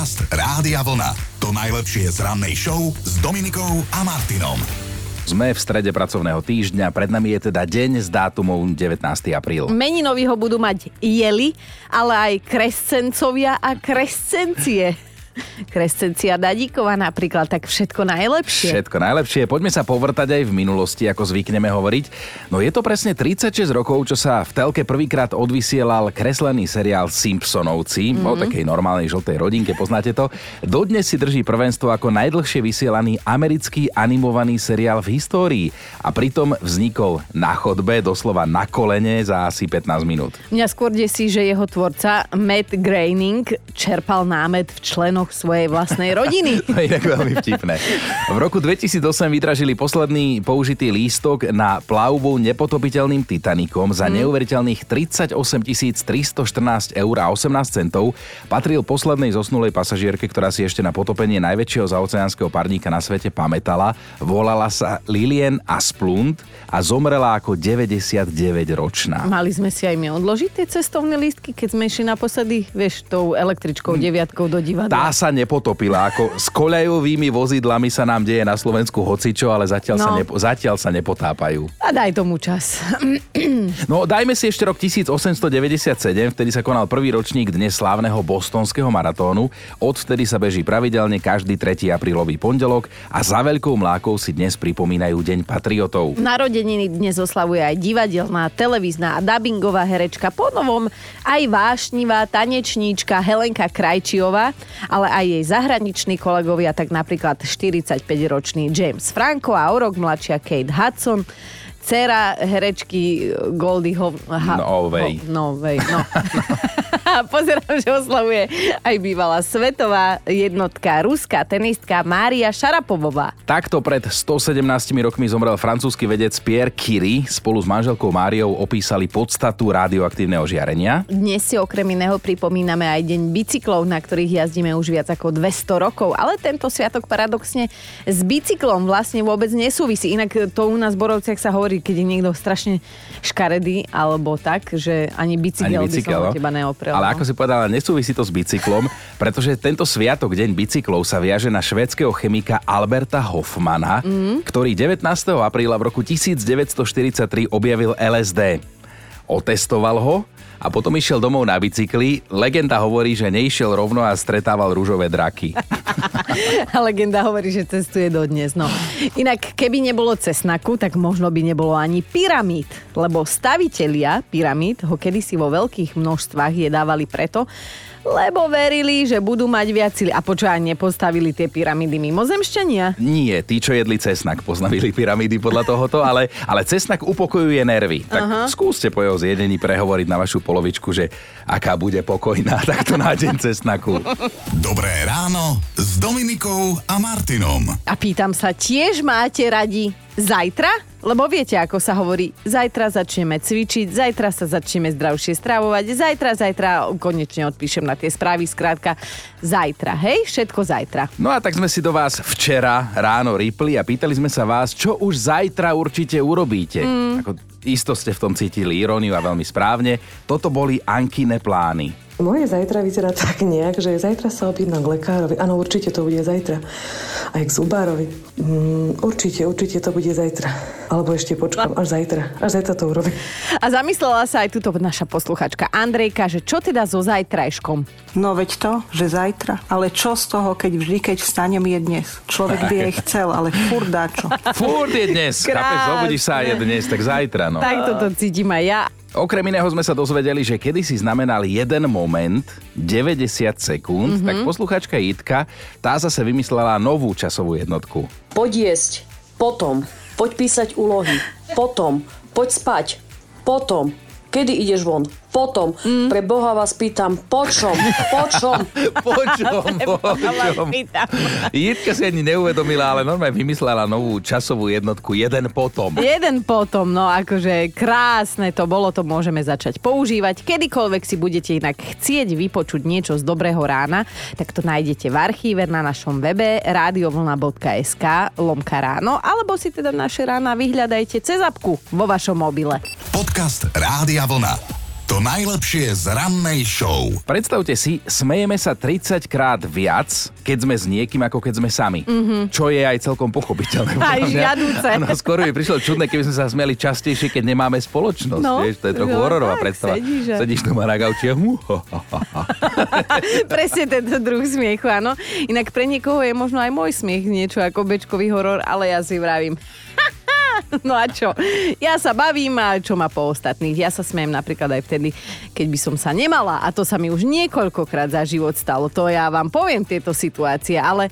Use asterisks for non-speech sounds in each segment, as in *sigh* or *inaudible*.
Podcast Rádia Vlna. To najlepšie z rannej show s Dominikou a Martinom. Sme v strede pracovného týždňa, pred nami je teda deň s dátumom 19. apríl. Meninovi ho budú mať jeli, ale aj krescencovia a krescencie. Krescencia Dadíková napríklad, tak všetko najlepšie. Všetko najlepšie. Poďme sa povrtať aj v minulosti, ako zvykneme hovoriť. No je to presne 36 rokov, čo sa v telke prvýkrát odvysielal kreslený seriál Simpsonovci mm-hmm. o takej normálnej žltej rodinke, poznáte to. Dodnes si drží prvenstvo ako najdlhšie vysielaný americký animovaný seriál v histórii a pritom vznikol na chodbe, doslova na kolene za asi 15 minút. Mňa skôr desí, že jeho tvorca Matt Groening čerpal námet v členoch svojej vlastnej rodiny. *laughs* To je inak veľmi vtipné. V roku 2008 vydražili posledný použitý lístok na plavbu nepotopiteľným Titanikom za mm. neuveriteľných 38 314 eur a 18 centov. Patril poslednej zosnulej pasažierke, ktorá si ešte na potopenie najväčšieho zaoceánskeho parníka na svete pamätala. Volala sa Lilien Asplund a zomrela ako 99-ročná. Mali sme si aj my odložiť tie cestovné lístky, keď sme išli naposledy, vieš, tou električkou deviatkou do divadla. Tá sa nepotopila. Ako s koľajovými vozidlami sa nám deje na Slovensku hocičo, ale zatiaľ, no. sa, nepo, zatiaľ sa nepotápajú. A daj tomu čas. *clears throat* No dajme si ešte rok 1897, vtedy sa konal prvý ročník dnes slávneho bostonského maratónu. Odvtedy sa beží pravidelne každý 3. aprílový pondelok a za veľkou mlákou si dnes pripomínajú Deň patriotov. Narodeniny dnes oslavuje aj divadelná, televízna a dubbingová herečka, po novom aj vášnivá tanečníčka Helenka Krajčiová, ale aj jej zahraniční kolegovia, tak napríklad 45-ročný James Franco a o rok mladšia Kate Hudson dcera herečky Goldie Ho... Ha, Novej. Ho, Novej, no. *laughs* Pozerám, že oslavuje aj bývalá svetová jednotka ruská tenistka Mária Šarapovová. Takto pred 117 rokmi zomrel francúzsky vedec Pierre Curie. Spolu s manželkou Máriou opísali podstatu radioaktívneho žiarenia. Dnes si okrem iného pripomíname aj deň bicyklov, na ktorých jazdíme už viac ako 200 rokov, ale tento sviatok paradoxne s bicyklom vlastne vôbec nesúvisí. Inak to u nás v Borovciach sa hovorí, keď je niekto strašne škaredý alebo tak, že ani bicykel, ani bicykel by som no. teba neoprel. Ale ako si povedala, nesúvisí to s bicyklom, pretože tento sviatok, Deň bicyklov, sa viaže na švedského chemika Alberta Hoffmana, mm. ktorý 19. apríla v roku 1943 objavil LSD. Otestoval ho a potom išiel domov na bicykli. Legenda hovorí, že neišiel rovno a stretával rúžové draky. *laughs* a legenda hovorí, že cestuje dodnes. No. Inak, keby nebolo cesnaku, tak možno by nebolo ani pyramíd, lebo stavitelia pyramíd ho kedysi vo veľkých množstvách jedávali preto, lebo verili, že budú mať viac sily. A počúva, nepostavili tie pyramídy mimozemšťania? Nie, tí, čo jedli cesnak, poznavili pyramídy podľa tohoto, ale, ale cesnak upokojuje nervy. Tak Aha. skúste po jeho zjedení prehovoriť na vašu polovičku, že aká bude pokojná *laughs* takto na deň cesnaku. Dobré ráno s Dominikou a Martinom. A pýtam sa, tiež máte radi zajtra? Lebo viete, ako sa hovorí, zajtra začneme cvičiť, zajtra sa začneme zdravšie stravovať, zajtra, zajtra konečne odpíšem na tie správy, skrátka zajtra, hej, všetko zajtra. No a tak sme si do vás včera ráno ripli a pýtali sme sa vás, čo už zajtra určite urobíte. Mm. Ako isto ste v tom cítili iróniu a veľmi správne. Toto boli Ankine plány. Moje zajtra vyzerá tak nejak, že zajtra sa objednám k lekárovi. Áno, určite to bude zajtra. Aj k zubárovi. Mm, určite, určite to bude zajtra. Alebo ešte počkám až zajtra. Až zajtra to urobím. A zamyslela sa aj túto naša posluchačka Andrejka, že čo teda so zajtrajškom? No veď to, že zajtra. Ale čo z toho, keď vždy, keď vstanem je dnes? Človek by aj chcel, ale furt čo. Furt je dnes. Chápeš, zobudíš sa aj dnes, tak zajtra. No. Tak toto cítim aj ja. Okrem iného sme sa dozvedeli, že kedysi znamenal jeden moment 90 sekúnd, mm-hmm. tak posluchačka Jitka, tá zase vymyslela novú časovú jednotku. Poď jesť, potom, poď písať úlohy, potom, poď spať, potom, kedy ideš von, potom, mm. pre Boha vás pýtam, počom, počom. počom, počom. Jitka si ani neuvedomila, ale normálne vymyslela novú časovú jednotku, jeden potom. Jeden potom, no akože krásne to bolo, to môžeme začať používať. Kedykoľvek si budete inak chcieť vypočuť niečo z Dobrého rána, tak to nájdete v archíve na našom webe radiovlna.sk lomka ráno, alebo si teda naše rána vyhľadajte cez apku vo vašom mobile. Podcast Rádia Vlna. To najlepšie z rannej show. Predstavte si, smejeme sa 30 krát viac, keď sme s niekým, ako keď sme sami. Mm-hmm. Čo je aj celkom pochopiteľné. Aj žiaduce. Áno, skôr by prišlo čudné, keby sme sa smiali častejšie, keď nemáme spoločnosť. No, vieš, to je trochu no, hororová tak, predstava. sedíš doma na gauči a. *laughs* Presne tento druh smiechu, áno. Inak pre niekoho je možno aj môj smiech niečo ako bečkový horor, ale ja si vravím. *laughs* *laughs* No a čo? Ja sa bavím a čo ma po ostatných. Ja sa smejem napríklad aj vtedy, keď by som sa nemala. A to sa mi už niekoľkokrát za život stalo. To ja vám poviem tieto situácie, ale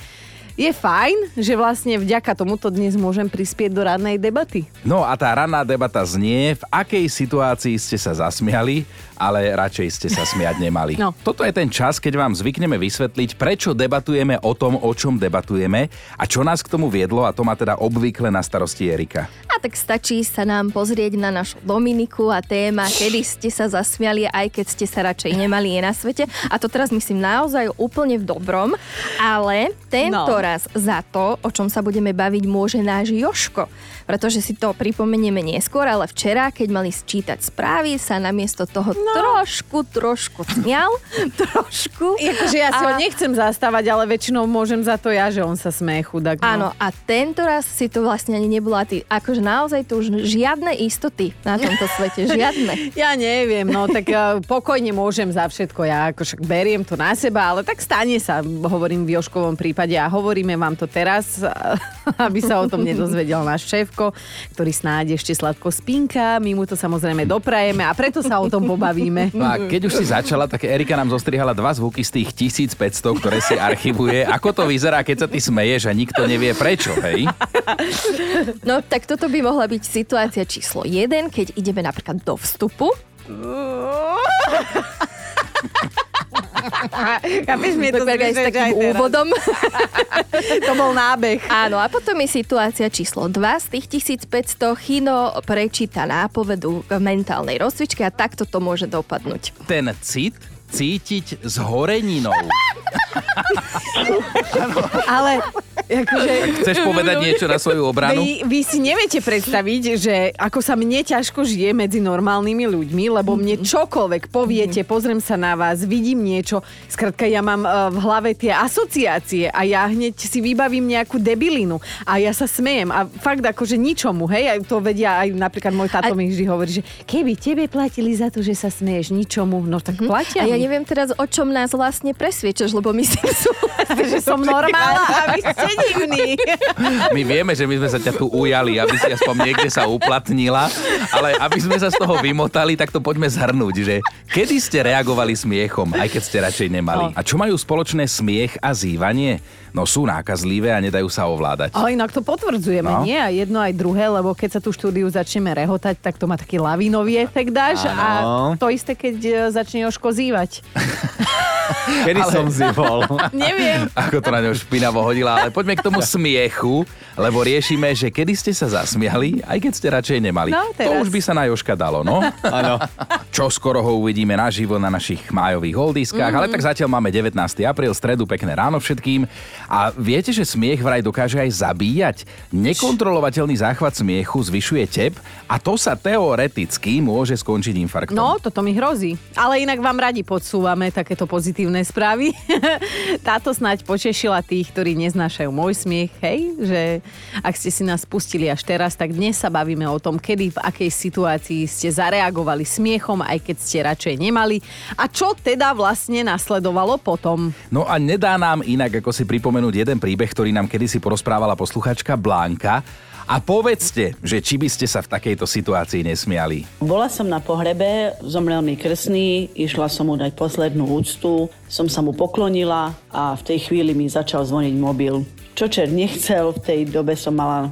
je fajn, že vlastne vďaka tomuto dnes môžem prispieť do radnej debaty. No a tá ranná debata znie, v akej situácii ste sa zasmiali, ale radšej ste sa smiať *laughs* nemali. No. Toto je ten čas, keď vám zvykneme vysvetliť, prečo debatujeme o tom, o čom debatujeme a čo nás k tomu viedlo a to má teda obvykle na starosti Erika. A tak stačí sa nám pozrieť na našu Dominiku a téma, kedy ste sa zasmiali, aj keď ste sa radšej nemali je na svete. A to teraz myslím naozaj úplne v dobrom, ale tento No. Raz za to, o čom sa budeme baviť, môže náš Joško. Pretože si to pripomenieme neskôr, ale včera, keď mali sčítať správy, sa namiesto toho no. trošku, trošku smial. *laughs* trošku. Akože ja si A- ho nechcem zastávať, ale väčšinou môžem za to ja, že on sa smeje chudák. no. Áno, a tento raz si to vlastne ani nebola ty. Akože naozaj tu už žiadne istoty na tomto svete, *laughs* žiadne. Ja neviem, no tak uh, pokojne môžem za všetko, ja ako však beriem to na seba, ale tak stane sa, hovorím v Joškovom prípade a hovoríme vám to teraz, *laughs* aby sa o tom nedozvedel náš šéfko, ktorý snáď ešte sladko spinka, my mu to samozrejme doprajeme a preto sa o tom pobavíme. No *laughs* a keď už si začala, tak Erika nám zostrihala dva zvuky z tých 1500, ktoré si archivuje. Ako to vyzerá, keď sa ty smeješ a nikto nevie prečo, hej? No tak toto by mohla byť situácia číslo 1, keď ideme napríklad do vstupu. *laughs* *laughs* Chápeš, mi to aj s takým aj úvodom. *laughs* To bol nábeh. Áno, a potom je situácia číslo 2 z tých 1500. Chino prečíta nápovedu v mentálnej rozcvičke a takto to môže dopadnúť. Ten cit cítiť s horeninou. *laughs* Ale akože... Chceš povedať *laughs* niečo na svoju obranu? Vy, vy si neviete predstaviť, že ako sa mne ťažko žije medzi normálnymi ľuďmi, lebo mne čokoľvek poviete, pozriem sa na vás, vidím niečo, skrátka ja mám eh, v hlave tie asociácie a ja hneď si vybavím nejakú debilinu a ja sa smejem a fakt akože ničomu, hej, aj to vedia aj napríklad môj táto mi vždy hovorí, že keby tebe platili za to, že sa smeješ ničomu, no tak platia A ja mi. neviem teraz, o čom nás vlastne presviečaš, lebo my si *laughs* že som normálna a vy ste divní. *laughs* My vieme, že my sme sa ťa tu ujali, aby si aspoň niekde sa uplatnila, ale aby sme sa z toho vymotali, tak to poďme zhrnúť, že kedy ste reagovali smiechom, aj keď ste radšej nemali. No. A čo majú spoločné smiech a zývanie? No sú nákazlivé a nedajú sa ovládať. Ale inak to potvrdzujeme, No. nie? A jedno aj druhé, lebo keď sa tu štúdiu začneme rehotať, tak to má taký lavinový efekt dáš Áno. a to isté, keď e, začne Jožko zývať. *laughs* Kedy Ale- som zivol? *laughs* Neviem. *laughs* Ako to na ňo špinavo hodila, ale poďme k tomu smiechu, lebo riešime, že kedy ste sa zasmiali, aj keď ste radšej nemali. No, to teraz. už by sa na Joška dalo, no. Áno. Čo skoro ho uvidíme naživo na našich májových holdiskách, ale tak zatiaľ máme 19. apríl, stredu, pekné ráno všetkým. A viete, že smiech vraj dokáže aj zabíjať? Nekontrolovateľný záchvat smiechu zvyšuje tep a to sa teoreticky môže skončiť infarktom. No, toto mi hrozí. Ale inak vám radi podsúvame takéto pozitívne správy. *laughs* Táto snáď potešila tých, ktorí neznášajú môj smiech, hej? Že ak ste si nás pustili až teraz, tak dnes sa bavíme o tom, kedy, v akej situácii ste zareagovali smiechom, aj keď ste radšej nemali. A čo teda vlastne nasledovalo potom? No a nedá nám inak, ako si pripomenúť jeden príbeh, ktorý nám kedysi porozprávala posluchačka Blánka. A povedzte, že či by ste sa v takejto situácii nesmiali. Bola som na pohrebe, zomrel mi krsný, išla som mu dať poslednú úctu, som sa mu poklonila a v tej chvíli mi začal zvoniť mobil. Čo čer nechcel, v tej dobe som mala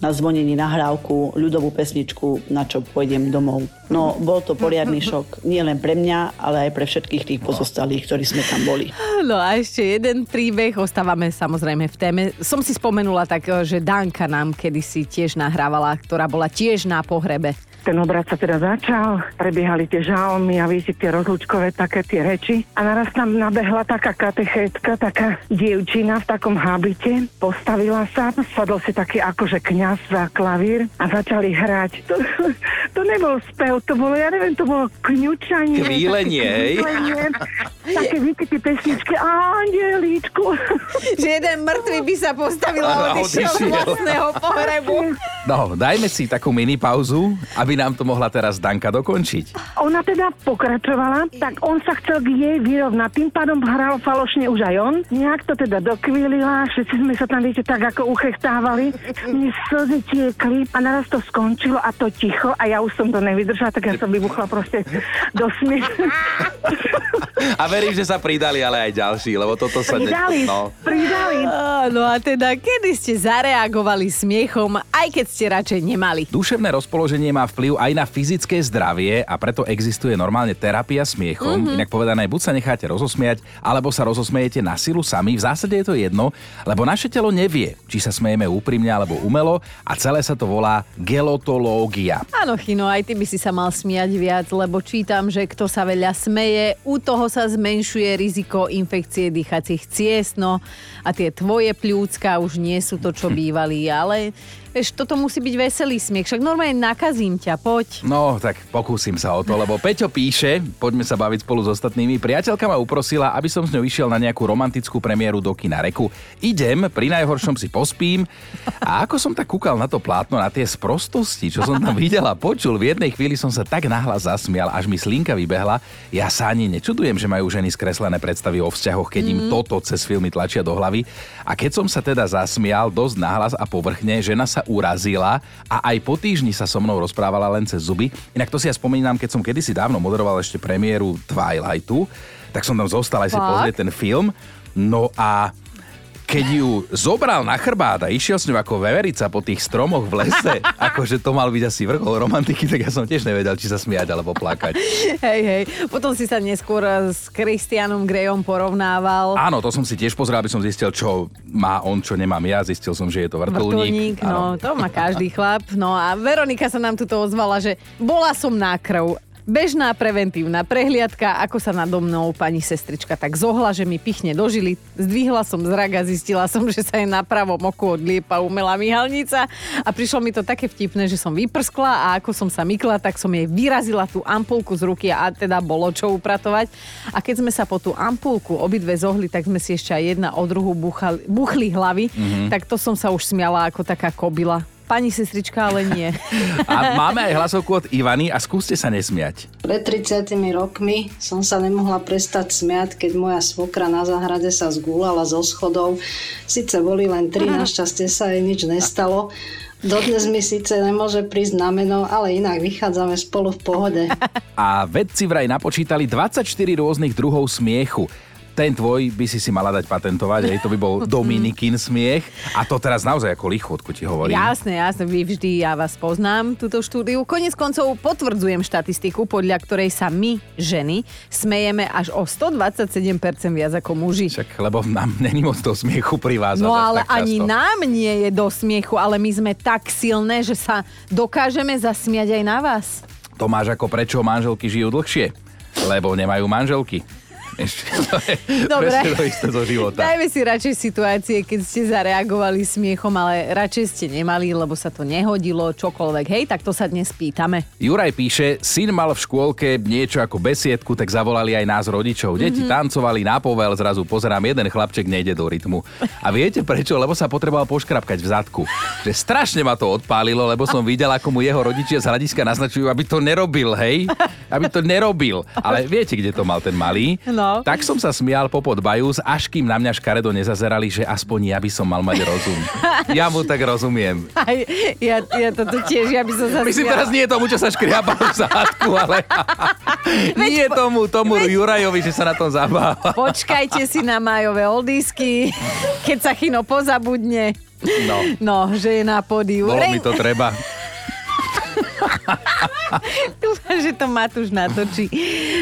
na zvonení nahrávku, ľudovú pesničku, na čo pôjdem domov. No, bol to poriadny šok. Nie len pre mňa, ale aj pre všetkých tých pozostalých, ktorí sme tam boli. No a ešte jeden príbeh, ostávame samozrejme v téme. Som si spomenula tak, že Danka nám kedysi tiež nahrávala, ktorá bola tiež na pohrebe. Ten obrad sa teda začal, prebiehali tie žalmy a viete, tie rozlučkové také tie reči. A naraz tam nabehla taká katechétka, taká dievčina v takom habite, postavila sa, sadol si taký akože kňaz za klavír a začali hrať. To, *laughs* to nebol spev, to bolo, ja neviem, to bolo kňučanie. Kvílenie, také hej? kvílenie, Také tie pesničky, Angelíčku. *laughs* Že jeden mŕtvy by sa postavil a odišiel. vlastného pohrebu. No, dajme si takú mini pauzu, aby nám to mohla teraz Danka dokončiť. Ona teda pokračovala, tak on sa chcel k jej vyrovnať. Tým pádom hral falošne už aj on. Nejak to teda dokvílila, všetci sme sa tam, viete, tak ako uchechtávali. Mne slzy tiekli a naraz to skončilo a to ticho a ja už som to nevydržala, tak ja som vybuchla proste do smiechu. *laughs* A verím, že sa pridali ale aj ďalší, lebo toto sa... ne- Pridali, No. pridali. No a teda, kedy ste zareagovali smiechom, aj keď ste radšej nemali? Duševné rozpoloženie má vplyv aj na fyzické zdravie a preto existuje normálne terapia smiechom. Mm-hmm. Inak povedané, buď sa necháte rozosmiať, alebo sa rozosmiejete na silu sami. V zásade je to jedno, lebo naše telo nevie, či sa smejeme úprimne alebo umelo a celé sa to volá gelotológia. Áno, Chino, aj ty by si sa mal smiať viac, lebo čítam, že kto sa veľa smeje, u toho sa zmenšuje riziko infekcie dýchacích ciest, no a tie tvoje pľúcka už nie sú to, čo *laughs* bývali, ale vieš, toto musí byť veselý smiech, však normálne nakazím ťa, poď. No, tak pokúsim sa o to, lebo Peťo píše, poďme sa baviť spolu s ostatnými. Priateľka ma uprosila, aby som s ňou išiel na nejakú romantickú premiéru do kina Reku. Idem, pri najhoršom si pospím. A ako som tak kúkal na to plátno, na tie sprostosti, čo som tam videl a počul, v jednej chvíli som sa tak nahlas zasmial, až mi slinka vybehla. Ja sa ani nečudujem, že majú ženy skreslené predstavy o vzťahoch, keď im toto cez filmy tlačia do hlavy. A keď som sa teda zasmial dosť nahlas a povrchne, žena sa urazila a aj po týždni sa so mnou rozprávala len cez zuby. Inak to si ja spomínam, keď som kedysi dávno moderoval ešte premiéru Twilightu, tak som tam zostal aj si Fakt? pozrieť ten film. No a keď ju zobral na chrbát a išiel s ňou ako veverica po tých stromoch v lese, *laughs* akože to mal byť asi vrchol romantiky, tak ja som tiež nevedel, či sa smiať alebo plakať. Hej, hej. Potom si sa neskôr s Christianom Grejom porovnával. Áno, to som si tiež pozrel, aby som zistil, čo má on, čo nemám ja. Zistil som, že je to vrtulník. Vrtulník, no to má každý chlap. No a Veronika sa nám tuto ozvala, že bola som na krv. Bežná preventívna prehliadka, ako sa nado mnou pani sestrička tak zohla, že mi pichne do žily. Zdvihla som zrak a zistila som, že sa jej na pravom oku odliepa umelá myhalnica a prišlo mi to také vtipné, že som vyprskla a ako som sa mykla, tak som jej vyrazila tú ampulku z ruky a teda bolo čo upratovať. A keď sme sa po tú ampulku obidve zohli, tak sme si ešte aj jedna o druhú buchali, buchli hlavy, Mhm. tak to som sa už smiala ako taká kobila. Pani sestrička, ale nie. A máme aj hlasovku od Ivany a skúste sa nesmiať. Pred 30 rokmi som sa nemohla prestať smiať, keď moja svokra na záhrade sa zgúlala zo schodov. Sice boli len tri, našťastie sa jej nič nestalo. Dodnes mi síce nemôže prísť na meno, ale inak vychádzame spolu v pohode. A vedci vraj napočítali 24 rôznych druhov smiechu. Ten tvoj by si si mala dať patentovať, aj to by bol *laughs* Dominikin smiech. A to teraz naozaj ako lichotku ti hovorím. Jasné, jasné, vy vždy, ja vás poznám, túto štúdiu. Konec koncov potvrdzujem štatistiku, podľa ktorej sa my, ženy, smejeme až o 127% viac ako muži. Však, lebo nám není moc toho smiechu pri vás. No ale ani nám nie je do smiechu, ale my sme tak silné, že sa dokážeme zasmiať aj na vás. Tomáš, ako prečo manželky žijú dlhšie? Lebo nemajú manželky. Ešte, to je Dobre. to isté zo života. Dajme si radšej situácie, keď ste zareagovali smiechom, ale radšej ste nemali, lebo sa to nehodilo, čokoľvek. Hej, tak to sa dnes pýtame. Juraj píše, syn mal v škôlke niečo ako besiedku, tak zavolali aj nás rodičov. Deti Mhm. tancovali na povel, zrazu pozerám, jeden chlapček nejde do rytmu. A viete prečo? Lebo sa potreboval poškrapkať v zadku. Že strašne ma to odpálilo, lebo som videl, ako mu jeho rodičia z hľadiska naznačujú, aby to nerobil, hej? Aby to nerobil. Ale viete, kde to mal ten malý? No. Tak som sa smial popod bajús, až kým na mňa škaredo nezazerali, že aspoň ja by som mal mať rozum. *laughs* Ja mu tak rozumiem. Aj, ja, ja toto tiež, ja by som sa Myslím smiala. teraz nie tomu, čo sa škriaba v zádku, ale *laughs* nie tomu, tomu Jurajovi, že sa na tom zabáva. Počkajte si na majové oldisky, *laughs* keď sa Chino pozabudne. No, No, že je na pódiu. bolo mi to treba. *laughs* Dúfam, že to Matúš natočí.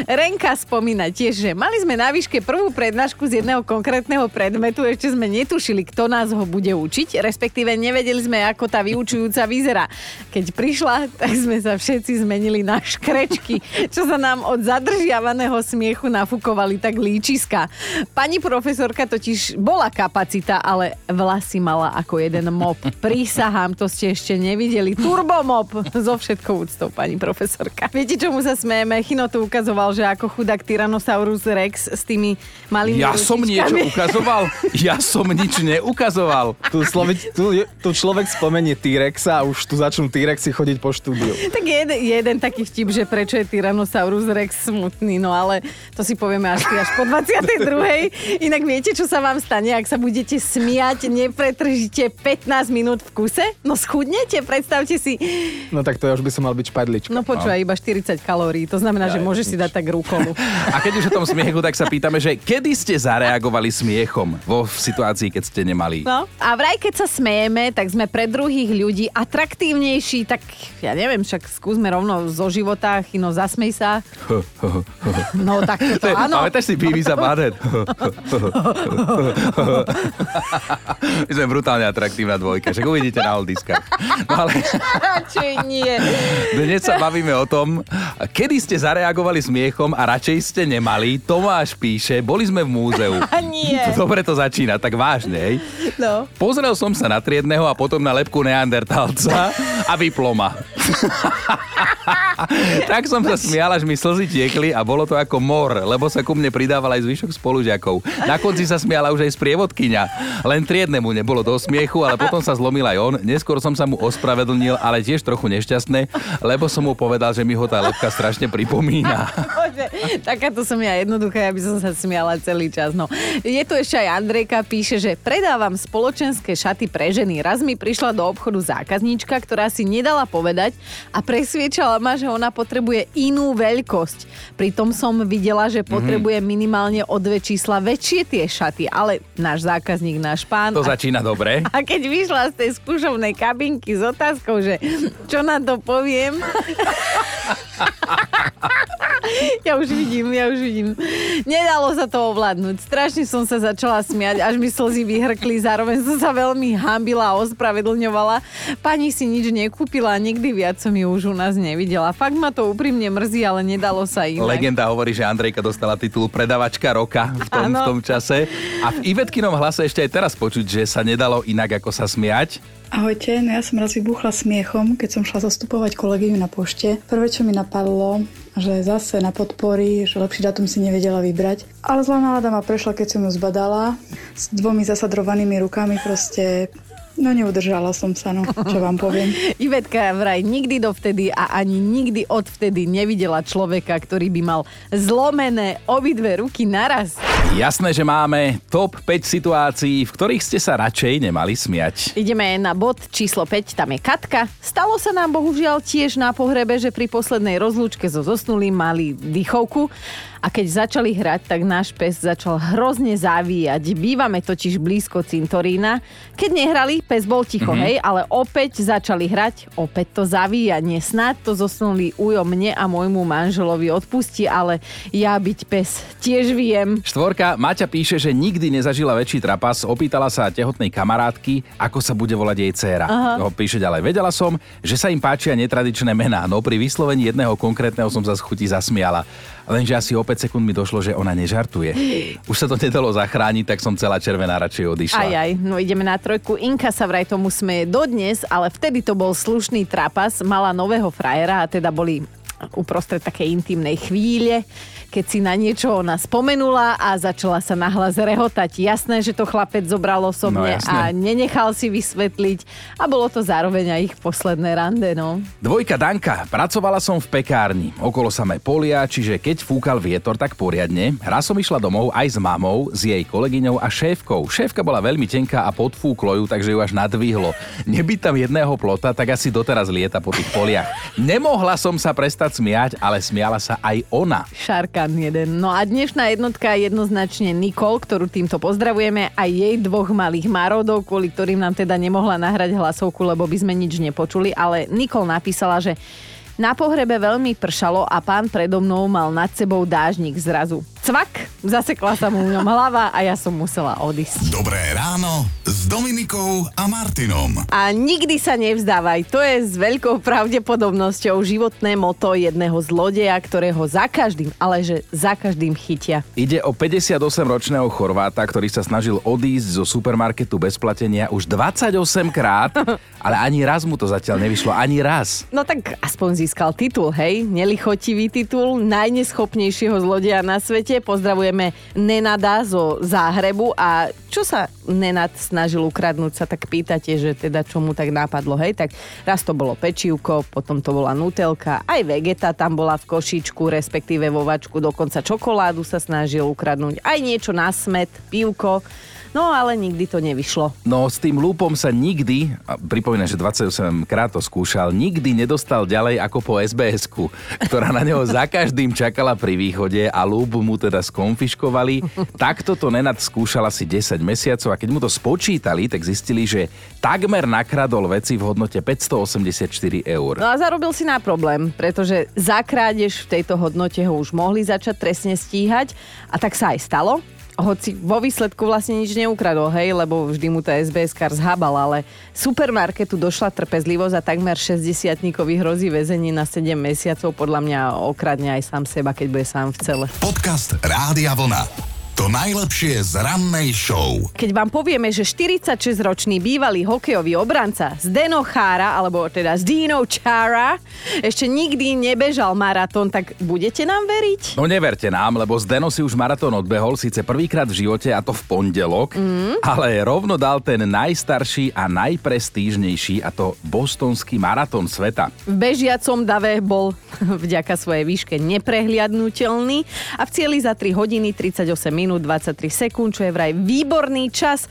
Renka spomína tiež, že mali sme na výške prvú prednášku z jedného konkrétneho predmetu, ešte sme netušili, kto nás ho bude učiť, respektíve nevedeli sme, ako tá vyučujúca vyzerá. Keď prišla, tak sme sa všetci zmenili na škrečky, čo sa nám od zadržiavaného smiechu nafúkovali tak líčiska. Pani profesorka totiž bola kapacita, ale vlasy mala ako jeden mop. Prísahám, to ste ešte nevideli. Turbomop so všetkou úctou, pani profesorka. Viete, čomu sa smejeme? Chino tu ukazoval, že ako chudák Tyrannosaurus Rex s tými malými Ja som niečo ručičkami. *laughs* ukazoval? Ja som nič neukazoval. Tu, slovi, tu, tu človek spomenie T-Rexa a už tu začnú T-Rexy chodiť po štúdiu. Tak jeden, jeden taký vtip, že prečo je Tyrannosaurus Rex smutný, no ale to si povieme až, až po 22. Inak viete, čo sa vám stane, ak sa budete smiať, nepretržíte 15 minút v kuse? No schudnete, predstavte si. No tak to ja už by som mal byť špadlička. No počúvaj, iba 40 kalórií, to znamená, že môžeš si dať tak rukolu. *laughs* A keď už o tom smiechu, tak sa pýtame, že kedy ste zareagovali smiechom vo situácii, keď ste nemali? No. A vraj, keď sa smejeme, tak sme pre druhých ľudí atraktívnejší, tak ja neviem, však skúsme rovno zo života, Chino, zasmej sa. *laughs* No tak to áno. Pamätáš si Bibi za Badet? My sme brutálne atraktívna dvojka, však uvidíte na oldiskách. No ale *laughs* Radšej nie. dnes sa bavíme o tom, kedy ste zareagovali smiechom a radšej ste nemali. Tomáš píše, boli sme v múzeu. *laughs* Nie. Dobre to začína, tak vážne, hej? No. Pozrel som sa na triedného a potom na lepku neandertalca a vyplo ma. *laughs* *laughs* tak som sa smial, až mi slzy tiekli a bolo to ako mor, lebo sa ku mne pridával aj zvyšok spolužiakov. Na konci sa smiala už aj sprievodkyňa. Len triednemu nebolo do smiechu, ale potom sa zlomil aj on. Neskôr som sa mu ospravedlnil, ale tiež trochu nešťastné, lebo som mu povedal, že mi ho tá lepka strašne pripomína. Takáto som ja jednoduchá, ja by som sa smiala celý čas. No. Je tu ešte aj Andrejka, píše, že predávam spoločenské šaty pre ženy. Raz mi prišla do obchodu zákazníčka, ktorá si nedala povedať a presviečala ma, že ona potrebuje inú veľkosť. Pritom som videla, že potrebuje minimálne o dve čísla väčšie tie šaty, ale náš zákazník, náš pán... To a- začína dobre. *laughs* a keď vyšla z tej skúšovnej kabinky s otázkou, že čo na to poviem, *laughs* ja už vidím, ja už vidím. Nedalo sa to ovládnuť. Strašne som sa začala smiať, až mi slzy vyhrkli. Zároveň som sa veľmi hambila a ospravedlňovala. Pani si nič nekúpila a nikdy viac som ju už u nás nevidela. Fakt ma to úprimne mrzí, ale nedalo sa inak. Legenda hovorí, že Andrejka dostala titul predavačka roka v tom, v tom čase. A v Ivetkinom hlase ešte aj teraz počuť, že sa nedalo inak ako sa smiať. Ahojte, no ja som raz vybuchla smiechom, keď som šla zastupovať kolegyňu na pošte. Prvé, čo mi napadlo, že zase na podpory, že lepší dátum si nevedela vybrať. Ale zlá nálada ma prešla, keď som ju zbadala s dvomi zasadrovanými rukami, proste no neudržala som sa, no *laughs* čo vám poviem. Ivetka vraj nikdy dovtedy a ani nikdy odvtedy nevidela človeka, ktorý by mal zlomené obidve ruky naraz. Jasné, že máme top 5 situácií, v ktorých ste sa radšej nemali smiať. Ideme na bod číslo 5, tam je Katka. Stalo sa nám bohužiaľ tiež na pohrebe, že pri poslednej rozlúčke so zosnulým mali dýchovku a keď začali hrať, tak náš pes začal hrozne závíjať. Bývame totiž blízko cintorína. Keď nehrali, pes bol ticho, Mhm. hej, ale opäť začali hrať, opäť to zavíjanie. Snáď to zosnulý ujo mne a môjmu manželovi odpustí, ale ja byť pes tiež viem. Štvorka, Maťa píše, že nikdy nezažila väčší trapas. Opýtala sa tehotnej kamarátky, ako sa bude volať jej dcéra. Aha. Píše ďalej, vedela som, že sa im páčia netradičné mená, no pri vyslovení jedného konkrétneho som sa z chuti zasmiala. Lenže asi o 5 sekúnd mi došlo, že ona nežartuje. Už sa to nedalo zachrániť, tak som celá červená radšej odišla. Aj, aj, no ideme na trojku. Inka sa vraj tomu smeje dodnes, ale vtedy to bol slušný trapas, mala nového frajera a teda boli uprostred takej intimnej chvíle, keď si na niečo ona spomenula a začala sa nahlas rehotať. Jasné, že to chlapec zobral osobne No, jasné. a nenechal si vysvetliť a bolo to zároveň aj ich posledné rande, no. Dvojka Danka. Pracovala som v pekárni. Okolo samé polia, čiže keď fúkal vietor, tak poriadne. Raz som išla domov aj s mamou, s jej kolegyňou a šéfkou. Šéfka bola veľmi tenká a podfúklo ju, takže ju až nadvihlo. Nebyť tam jedného plota, tak asi doteraz lieta po tých poliach. Nemohla som sa prestať smiať, ale smiala sa aj ona. Šarkan jeden. No a dnešná jednotka je jednoznačne Nikol, ktorú týmto pozdravujeme a jej dvoch malých márodov, kvôli ktorým nám teda nemohla nahrať hlasovku, lebo by sme nič nepočuli, ale Nikol napísala, že Na pohrebe veľmi pršalo a pán predo mnou mal nad sebou dážnik zrazu. Cvak, zasekla sa mu v ňom hlava a ja som musela odísť. Dobré ráno s Dominikou a Martinom. A nikdy sa nevzdávaj, to je s veľkou pravdepodobnosťou životné moto jedného zlodeja, ktorého za každým, ale že za každým chytia. Ide o 58-ročného Chorváta, ktorý sa snažil odísť zo supermarketu bez platenia už 28 krát, *laughs* ale ani raz mu to zatiaľ nevyšlo, ani raz. No tak aspoň získal titul, hej? Nelichotivý titul najneschopnejšieho zlodeja na svete. Pozdravujeme Nenada zo Záhrebu a čo sa Nenad snažil ukradnúť, sa tak pýtate, že teda čo mu tak napadlo, hej? Tak raz to bolo pečívko, potom to bola nutelka, aj vegeta tam bola v košičku, respektíve vo vačku, dokonca čokoládu sa snažil ukradnúť, aj niečo na smet, pivko. No ale nikdy to nevyšlo. No s tým lúpom sa nikdy, a pripomínam, že 28 krát to skúšal, nikdy nedostal ďalej ako po sbs ktorá na neho za každým čakala pri východe a lúp mu teda skonfiškovali. Takto to Nenad skúšal asi 10 mesiacov a keď mu to spočítali, tak zistili, že takmer nakradol veci v hodnote 584 eur. No a zarobil si na problém, pretože za krádež v tejto hodnote ho už mohli začať trestne stíhať a tak sa aj stalo hoci vo výsledku vlastne nič neukradol, hej, lebo vždy mu tá SBS kar zhabal, ale supermarketu došla trpezlivosť a takmer 60 hrozí väzenie na 7 mesiacov. Podľa mňa okradne aj sám seba, keď bude sám v cele. Podcast Rádia Vlna. To najlepšie z rannej show. Keď vám povieme, že 46-ročný bývalý hokejový obranca Zdeno Chára, alebo teda Zdino Chara, ešte nikdy nebežal maratón, tak budete nám veriť? No neverte nám, lebo Zdeno si už maratón odbehol síce prvýkrát v živote a to v pondelok, mm. ale rovno dal ten najstarší a najprestížnejší a to bostonský maratón sveta. V bežiacom dave bol *laughs* vďaka svojej výške neprehliadnutelný a v cieli za 3 hodiny 38 minút minút 23 sekúnd, čo je vraj výborný čas.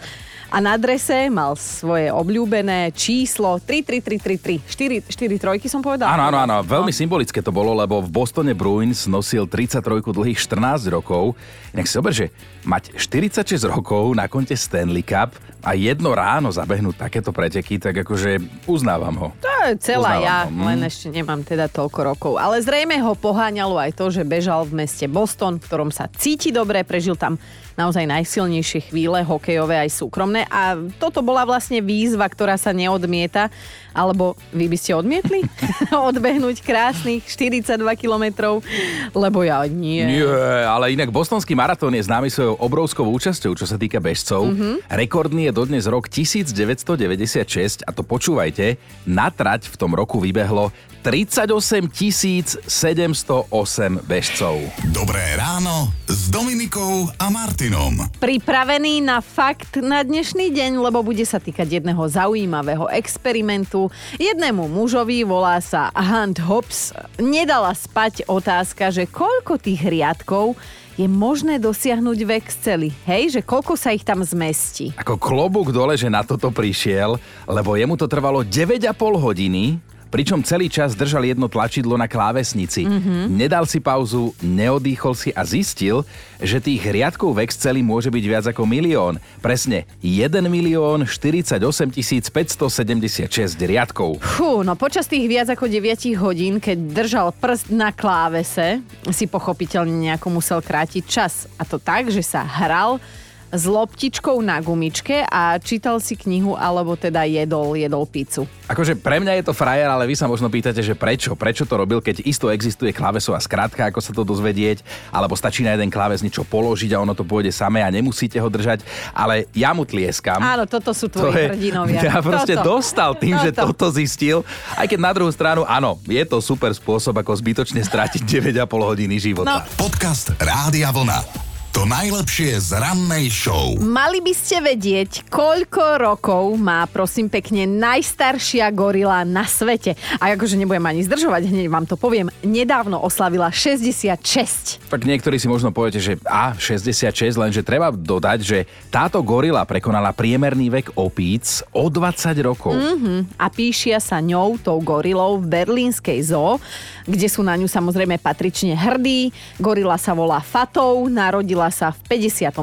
A na drese mal svoje obľúbené číslo 33333. 4, 4 trojky som povedal? Áno, áno, áno. Veľmi symbolické to bolo, lebo v Bostone Bruins nosil 33 dlhých 14 rokov. Inak si zober, že mať 46 rokov na konte Stanley Cup a jedno ráno zabehnúť takéto preteky, tak akože uznávam ho. To je celá uznávam ja, ho. len ešte nemám teda toľko rokov. Ale zrejme ho poháňalo aj to, že bežal v meste Boston, v ktorom sa cíti dobre, prežil tam naozaj najsilnejšie chvíle, hokejové aj súkromné. A toto bola vlastne výzva, ktorá sa neodmieta. Alebo vy by ste odmietli *laughs* odbehnúť krásnych 42 kilometrov? Lebo ja nie. Nie, ale inak bostonský maratón je známy svojou obrovskou účasťou, čo sa týka bežcov. Mm-hmm. Rekordný je dodnes rok 1996 a to počúvajte, na trať v tom roku vybehlo 38 708 bežcov. Dobré ráno s Dominikou a Martinom. Pripravený na fakt na dnešný deň, lebo bude sa týkať jedného zaujímavého experimentu. Jednému mužovi, volá sa Hunt Hobbs, nedala spať otázka, že koľko tých riadkov je možné dosiahnuť v Exceli. Hej, že koľko sa ich tam zmestí. Ako klobúk dole, že na toto prišiel, lebo jemu to trvalo 9,5 hodiny pričom celý čas držal jedno tlačidlo na klávesnici. Mm-hmm. Nedal si pauzu, neodýchol si a zistil, že tých riadkov v Exceli môže byť viac ako milión. Presne 1 milión 48 576 riadkov. Fú, no počas tých viac ako 9 hodín, keď držal prst na klávese, si pochopiteľne nejako musel krátiť čas. A to tak, že sa hral s loptičkou na gumičke a čítal si knihu alebo teda jedol, jedol pizzu. Akože pre mňa je to frajer, ale vy sa možno pýtate, že prečo? Prečo to robil, keď isto existuje klávesová skratka, ako sa to dozvedieť, alebo stačí na jeden kláves niečo položiť a ono to pôjde samé a nemusíte ho držať, ale ja mu tlieskam. Áno, toto sú tvoji to hrdinovia. *laughs* Ja proste toto. dostal tým, toto. že toto zistil, aj keď na druhú stranu, áno, je to super spôsob, ako zbytočne strátiť 9,5 *laughs* hodiny života. No. Podcast Rádia Vlna. To najlepšie z rannej show. Mali by ste vedieť, koľko rokov má, prosím pekne, najstaršia gorila na svete. A akože nebudem ani zdržovať, hneď vám to poviem. Nedávno oslavila 66. Tak niektorí si možno poviete, že a 66, lenže treba dodať, že táto gorila prekonala priemerný vek opíc o 20 rokov. Mm-hmm. A píšia sa ňou, tou gorilou v berlínskej zoo, kde sú na ňu samozrejme patrične hrdí. Gorila sa volá Fatou, narodila narodila sa v 57.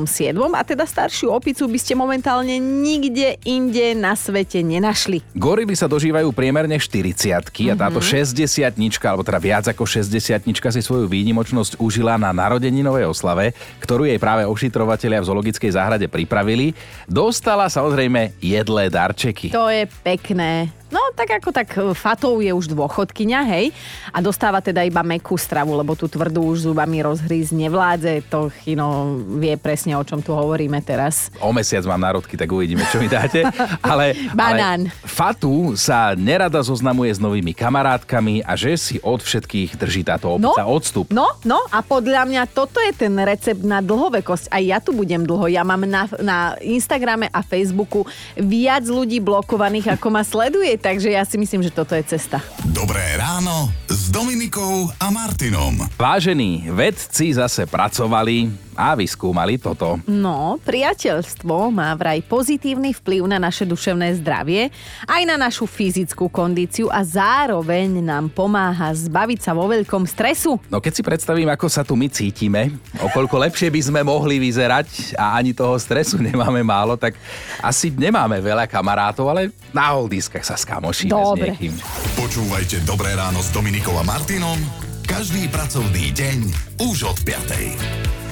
a teda staršiu opicu by ste momentálne nikde inde na svete nenašli. Gorily sa dožívajú priemerne 40 a Mhm. táto 60 alebo teda viac ako 60 si svoju výnimočnosť užila na narodeninovej oslave, ktorú jej práve ošetrovatelia v zoologickej záhrade pripravili. Dostala samozrejme jedlé darčeky. To je pekné. No, tak ako tak e, Fatou je už dôchodkyňa, hej, a dostáva teda iba mekú stravu, lebo tú tvrdú už zubami rozhrísť nevládze. To Chino vie presne, o čom tu hovoríme teraz. O mesiac mám národky, tak uvidíme, čo mi dáte. *laughs* Ale, Banán. ale Fatu sa nerada zoznamuje s novými kamarátkami a že si od všetkých drží táto opica odstup. No, no a podľa mňa toto je ten recept na dlhovekosť. Aj ja tu budem dlho. Ja mám na, na Instagrame a Facebooku viac ľudí blokovaných, ako ma sleduje, takže ja si myslím, že toto je cesta. Dobré ráno s Dominikou a Martinom. Vážení, vedci zase pracovali a vyskúmali toto. No, priateľstvo má vraj pozitívny vplyv na naše duševné zdravie, aj na našu fyzickú kondíciu a zároveň nám pomáha zbaviť sa vo veľkom stresu. No keď si predstavím, ako sa tu my cítime, okoľko lepšie by sme mohli vyzerať a ani toho stresu nemáme málo, tak asi nemáme veľa kamarátov, ale na holdiskách sa skamošíme s Dobre. niekým. Počúvajte Dobré ráno s Dominikou a Martinom každý pracovný deň už od 5.